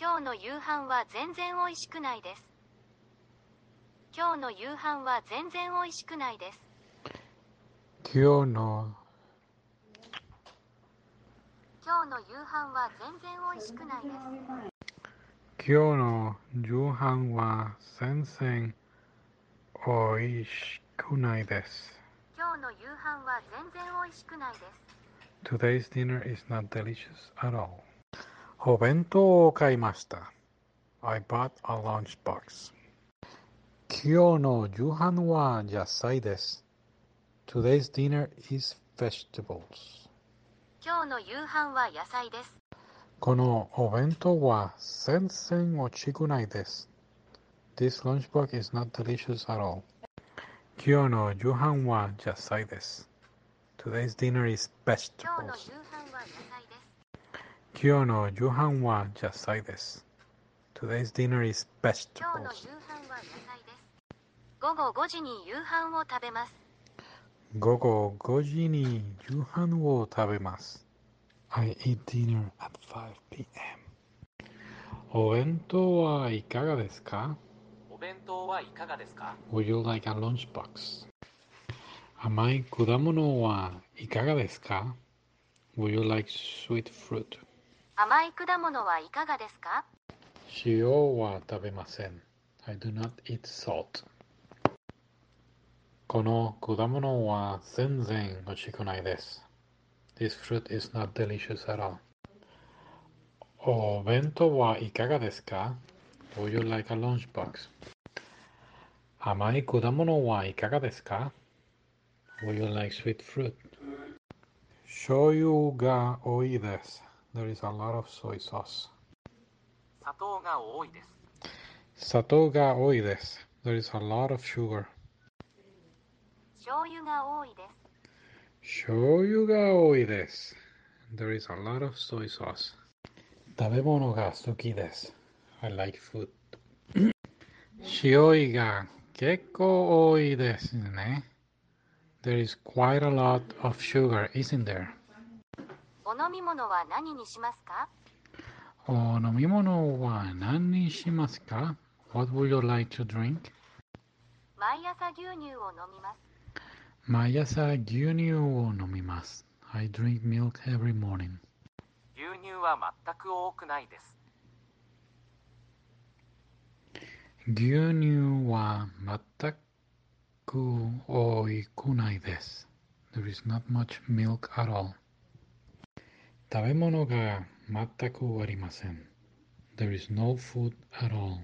今日の夕飯は全然美味しくないです。今日の夕飯は全然美味しくないです。今日の今日の夕飯は全然美味しくないです。今日の夕飯は全然おいしくないです。今日の夕飯は全然美味しくないです。Today's dinner is not delicious at all. お弁当を買いました。I bought a lunchbox. 今日の夕飯は野菜です。Today's dinner is vegetables. 今日の夕飯は野菜です。このお弁当は全然美味しくないです。This lunchbox is not delicious at all. 今日の夕飯は野菜です。Today's dinner is 今日の vegetables. 夕飯は野菜です。 今日の夕飯は野菜です。Today's dinner is 今日の vegetables. 夕飯は野菜です。午後5時に夕飯を食べます。午後5時に夕飯を食べます。I eat dinner at 5 p.m. お弁当はいかがですかお弁当はいかがですか Would you like a lunchbox? 甘い果物はいかがですか Would you like sweet fruit? 甘い果物はいかがですか塩は食べません。I do not eat salt. この果物は全然美味しくないです。This fruit is not delicious at all. お弁当はいかがですか Would you like a lunchbox? 甘い果物はいかがですか Would you like sweet fruit? 醤油が多いです。There is a lot of soy sauce. Sato ga oides. des. There is a lot of sugar. Shoyu ga oides. des. Shoyu ga oides. There is a lot of soy sauce. Tabemono ga suki des. I like food. Shioi ga kekko oides. There is quite a lot of sugar, isn't there? お飲み物は何にしますかお飲み物は何にしますか ?What would you like to drink? 毎朝牛乳を飲みます。毎朝牛乳を飲みます。I drink milk every morning. 牛乳は全く多くないです。牛乳は全く多くないです。There is not much milk at all. 食べ物が全くありません。There is no food at all.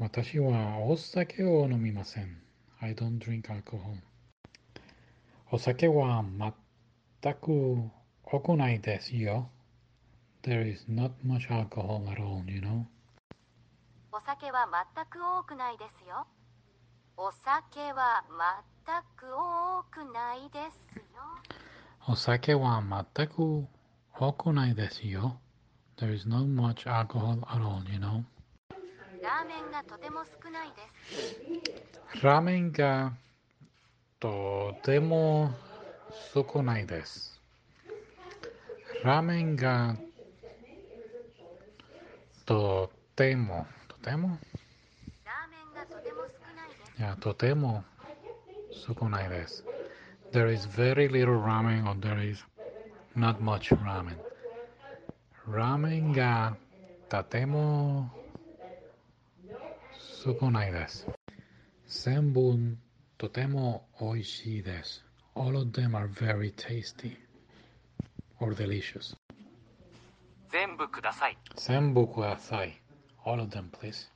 私はお酒を飲みません。I don't drink alcohol. お酒は全く多くないですよ。There is not much alcohol at all, you know. お酒は全く多くないですよ。お酒は全く多くないですよ。お酒は全く多くないですよ。There is not much alcohol at all, you know. ラーメンがとても少ないです。ラーメンがとても少ないです。ラーメンがとても、とてもラーメンがとても少ないです。いや、とても少ないです。There is very little ramen or there is not much ramen. Ramen ga tatemo sukunai desu. Senbun totemo oishii desu. All of them are very tasty or delicious. Zenbu kudasai. Zenbu kudasai. All of them, please.